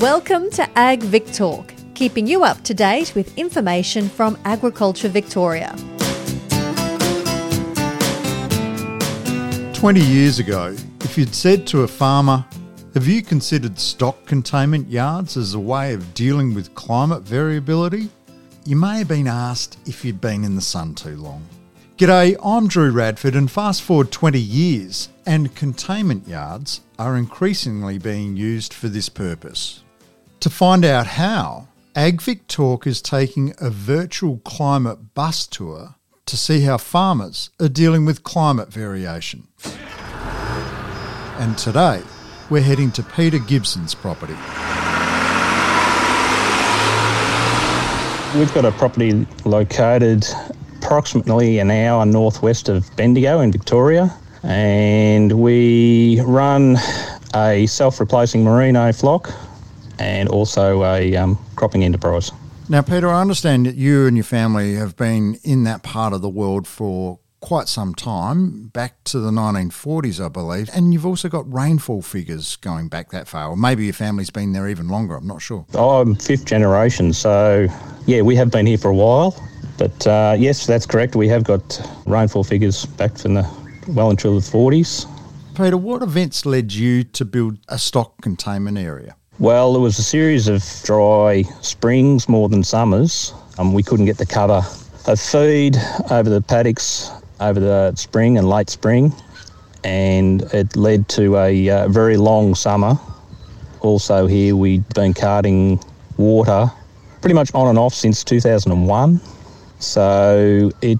Welcome to Ag Vic Talk, keeping you up to date with information from Agriculture Victoria. 20 years ago, if you'd said to a farmer, Have you considered stock containment yards as a way of dealing with climate variability? You may have been asked if you'd been in the sun too long. G'day, I'm Drew Radford, and fast forward 20 years, and containment yards are increasingly being used for this purpose. To find out how, AgVic Talk is taking a virtual climate bus tour to see how farmers are dealing with climate variation. And today, we're heading to Peter Gibson's property. We've got a property located approximately an hour northwest of Bendigo in Victoria, and we run a self replacing merino flock and also a um, cropping enterprise. Now, Peter, I understand that you and your family have been in that part of the world for quite some time, back to the 1940s, I believe. And you've also got rainfall figures going back that far, or maybe your family's been there even longer, I'm not sure. I'm fifth generation, so yeah, we have been here for a while. But uh, yes, that's correct. We have got rainfall figures back from the well truly the 40s. Peter, what events led you to build a stock containment area? Well, there was a series of dry springs more than summers. Um, we couldn't get the cover of feed over the paddocks over the spring and late spring, and it led to a uh, very long summer. Also, here we'd been carting water pretty much on and off since 2001. So it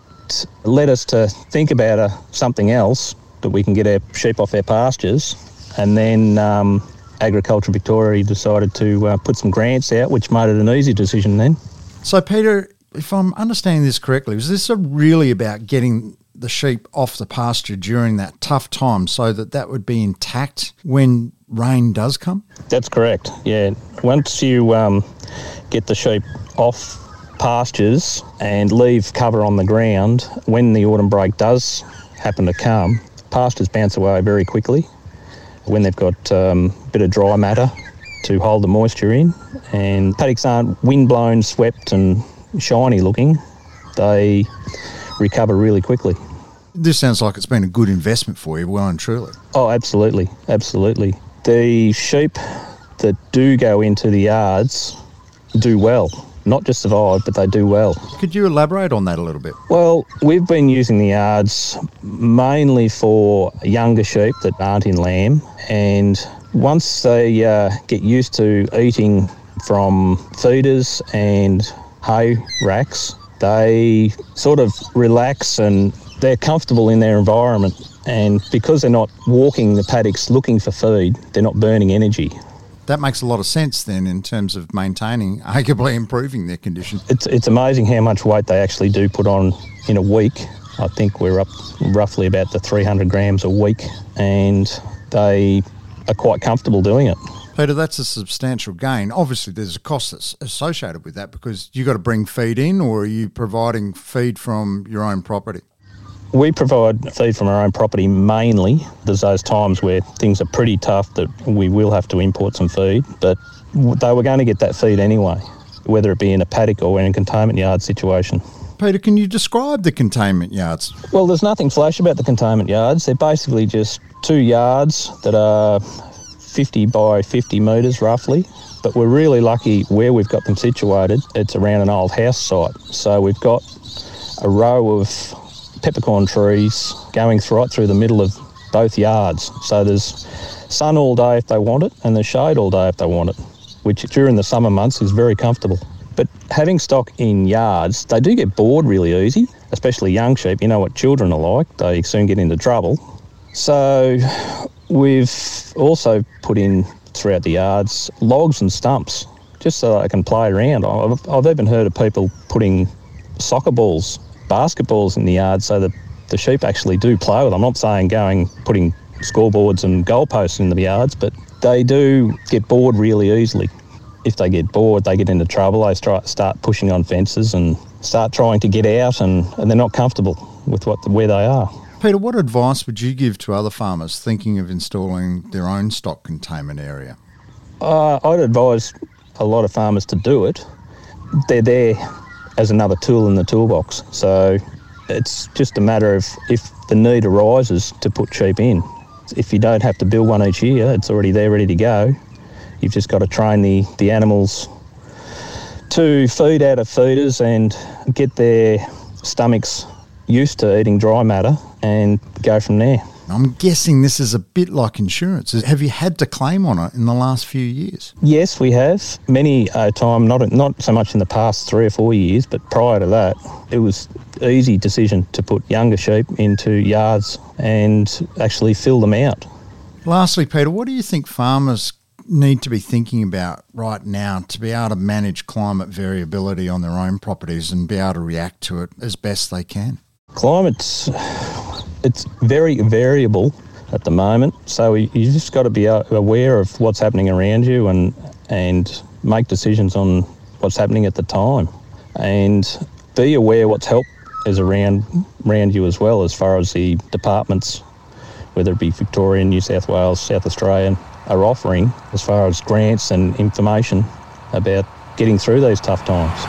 led us to think about uh, something else that we can get our sheep off our pastures. And then um, Agriculture Victoria decided to uh, put some grants out, which made it an easy decision then. So, Peter, if I'm understanding this correctly, was this really about getting the sheep off the pasture during that tough time so that that would be intact when rain does come? That's correct. Yeah. Once you um, get the sheep off pastures and leave cover on the ground, when the autumn break does happen to come, pastures bounce away very quickly when they've got um, a bit of dry matter to hold the moisture in. And paddocks aren't wind-blown, swept and shiny looking. They recover really quickly. This sounds like it's been a good investment for you, well and truly. Oh, absolutely, absolutely. The sheep that do go into the yards do well. Not just survive, but they do well. Could you elaborate on that a little bit? Well, we've been using the yards mainly for younger sheep that aren't in lamb, and once they uh, get used to eating from feeders and hay racks, they sort of relax and they're comfortable in their environment. And because they're not walking the paddocks looking for feed, they're not burning energy. That makes a lot of sense then in terms of maintaining, arguably improving their condition. It's, it's amazing how much weight they actually do put on in a week. I think we're up roughly about the 300 grams a week, and they are quite comfortable doing it. Peter, that's a substantial gain. Obviously, there's a cost that's associated with that because you've got to bring feed in, or are you providing feed from your own property? We provide feed from our own property mainly. There's those times where things are pretty tough that we will have to import some feed, but they were going to get that feed anyway, whether it be in a paddock or in a containment yard situation. Peter, can you describe the containment yards? Well, there's nothing flash about the containment yards. They're basically just two yards that are 50 by 50 metres roughly. But we're really lucky where we've got them situated. It's around an old house site. So we've got a row of peppercorn trees going right through the middle of both yards. So there's sun all day if they want it, and there's shade all day if they want it, which during the summer months is very comfortable. But having stock in yards, they do get bored really easy, especially young sheep. You know what children are like, they soon get into trouble. So we've also put in throughout the yards logs and stumps just so they can play around. I've, I've even heard of people putting soccer balls basketballs in the yard so that the sheep actually do play with them. I'm not saying going putting scoreboards and goalposts in the yards, but they do get bored really easily. If they get bored, they get into trouble. They start start pushing on fences and start trying to get out, and, and they're not comfortable with what where they are. Peter, what advice would you give to other farmers thinking of installing their own stock containment area? Uh, I'd advise a lot of farmers to do it. They're there as another tool in the toolbox. So it's just a matter of if the need arises to put sheep in. If you don't have to build one each year, it's already there ready to go. You've just got to train the, the animals to feed out of feeders and get their stomachs used to eating dry matter and go from there. I'm guessing this is a bit like insurance. Have you had to claim on it in the last few years? Yes, we have. Many a time, not not so much in the past three or four years, but prior to that, it was easy decision to put younger sheep into yards and actually fill them out. Lastly, Peter, what do you think farmers need to be thinking about right now to be able to manage climate variability on their own properties and be able to react to it as best they can? Climate's it's very variable at the moment, so you just got to be uh, aware of what's happening around you and and make decisions on what's happening at the time, and be aware what's help is around around you as well as far as the departments, whether it be Victoria, New South Wales, South Australia, are offering as far as grants and information about getting through these tough times.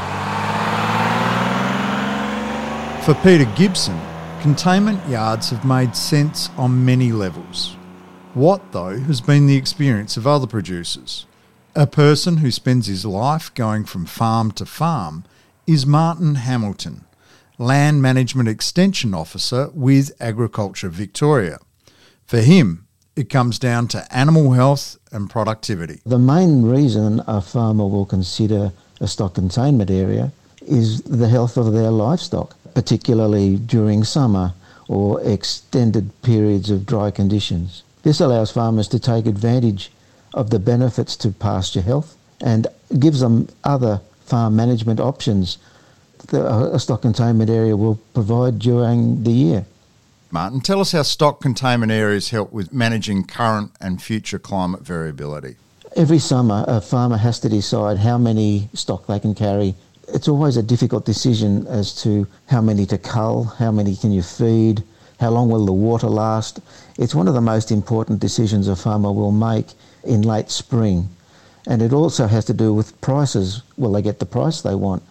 For Peter Gibson, containment yards have made sense on many levels. What, though, has been the experience of other producers? A person who spends his life going from farm to farm is Martin Hamilton, Land Management Extension Officer with Agriculture Victoria. For him, it comes down to animal health and productivity. The main reason a farmer will consider a stock containment area is the health of their livestock, particularly during summer or extended periods of dry conditions. This allows farmers to take advantage of the benefits to pasture health and gives them other farm management options that a stock containment area will provide during the year. Martin, tell us how stock containment areas help with managing current and future climate variability. Every summer, a farmer has to decide how many stock they can carry. It's always a difficult decision as to how many to cull, how many can you feed, how long will the water last. It's one of the most important decisions a farmer will make in late spring. And it also has to do with prices. Will they get the price they want?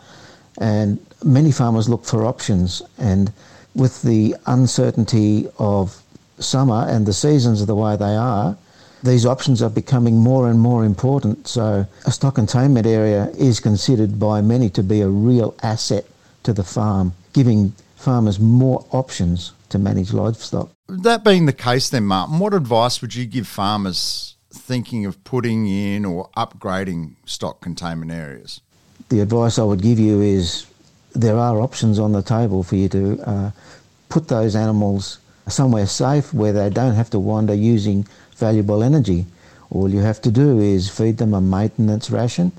And many farmers look for options and with the uncertainty of summer and the seasons the way they are, these options are becoming more and more important. So, a stock containment area is considered by many to be a real asset to the farm, giving farmers more options to manage livestock. That being the case, then, Martin, what advice would you give farmers thinking of putting in or upgrading stock containment areas? The advice I would give you is there are options on the table for you to uh, put those animals somewhere safe where they don't have to wander using valuable energy. All you have to do is feed them a maintenance ration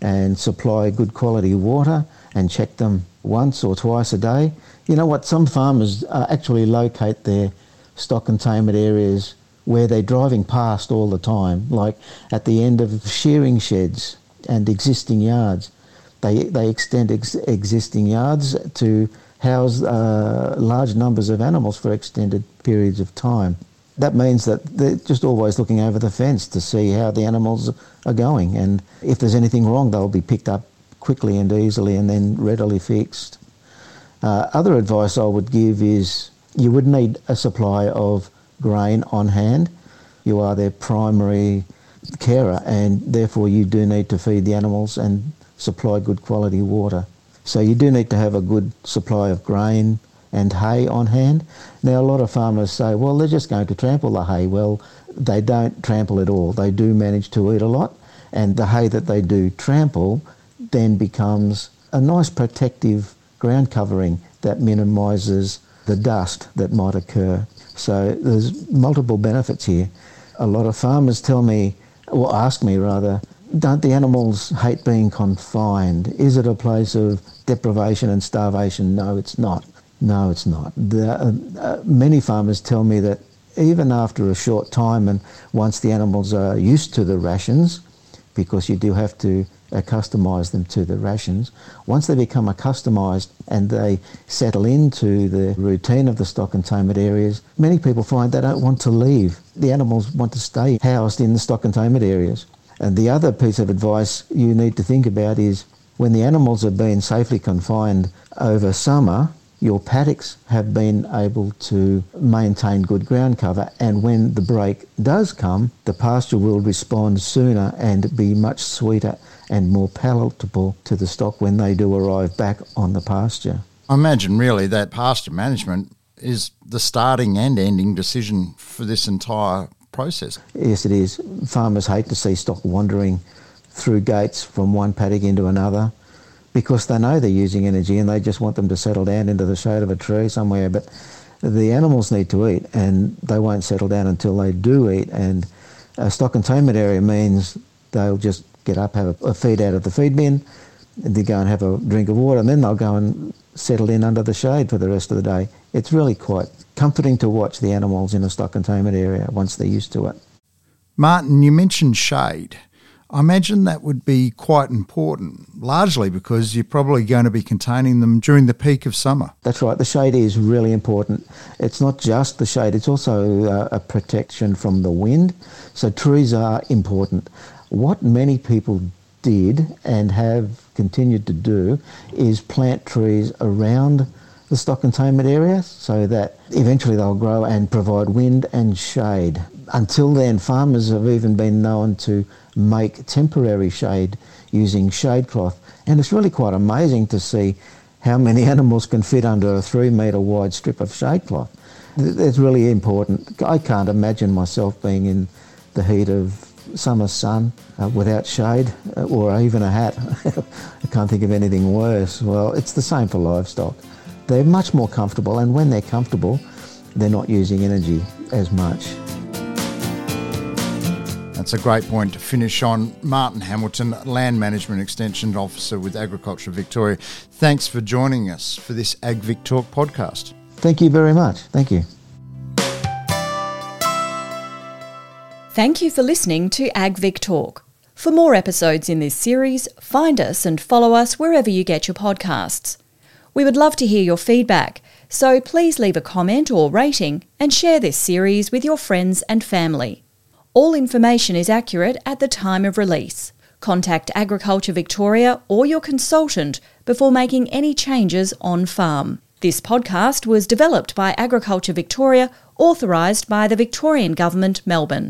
and supply good quality water and check them once or twice a day. You know what? Some farmers uh, actually locate their stock containment areas where they're driving past all the time, like at the end of shearing sheds and existing yards. They, they extend ex- existing yards to house uh, large numbers of animals for extended periods of time. That means that they're just always looking over the fence to see how the animals are going, and if there's anything wrong, they'll be picked up quickly and easily and then readily fixed. Uh, other advice I would give is you would need a supply of grain on hand. You are their primary carer, and therefore you do need to feed the animals and supply good quality water. So you do need to have a good supply of grain and hay on hand. Now, a lot of farmers say, well, they're just going to trample the hay. Well, they don't trample at all. They do manage to eat a lot, and the hay that they do trample then becomes a nice protective ground covering that minimises the dust that might occur. So there's multiple benefits here. A lot of farmers tell me, or ask me rather, don't the animals hate being confined? Is it a place of deprivation and starvation? No, it's not. No, it's not. The, uh, uh, many farmers tell me that even after a short time and once the animals are used to the rations, because you do have to accustomise them to the rations, once they become accustomised and they settle into the routine of the stock containment areas, many people find they don't want to leave. The animals want to stay housed in the stock containment areas And the other piece of advice you need to think about is when the animals have been safely confined over summer, your paddocks have been able to maintain good ground cover, and when the break does come, the pasture will respond sooner and be much sweeter and more palatable to the stock when they do arrive back on the pasture. I imagine really that pasture management is the starting and ending decision for this entire process. Yes, it is. Farmers hate to see stock wandering through gates from one paddock into another because they know they're using energy and they just want them to settle down into the shade of a tree somewhere. But the animals need to eat and they won't settle down until they do eat. And a stock containment area means they'll just get up, have a, feed out of the feed bin, they go and have a drink of water, and then they'll go and settle in under the shade for the rest of the day. It's really quite comforting to watch the animals in a stock containment area once they're used to it. Martin, you mentioned shade. I imagine that would be quite important, largely because you're probably going to be containing them during the peak of summer. That's right, the shade is really important. It's not just the shade, it's also uh, a protection from the wind. So trees are important. What many people did and have continued to do is plant trees around the stock containment area so that eventually they'll grow and provide wind and shade. Until then, farmers have even been known to make temporary shade using shade cloth. And it's really quite amazing to see how many animals can fit under a three metre wide strip of shade cloth. It's really important. I can't imagine myself being in the heat of summer sun uh, without shade uh, or even a hat. I can't think of anything worse. Well, it's the same for livestock. They're much more comfortable, and when they're comfortable, they're not using energy as much. That's a great point to finish on. Martin Hamilton, Land Management Extension Officer with Agriculture Victoria. Thanks for joining us for this AgVic Talk podcast. Thank you very much. Thank you. Thank you for listening to AgVic Talk. For more episodes in this series, find us and follow us wherever you get your podcasts. We would love to hear your feedback, so please leave a comment or rating and share this series with your friends and family. All information is accurate at the time of release. Contact Agriculture Victoria or your consultant before making any changes on farm. This podcast was developed by Agriculture Victoria, authorised by the Victorian Government, Melbourne.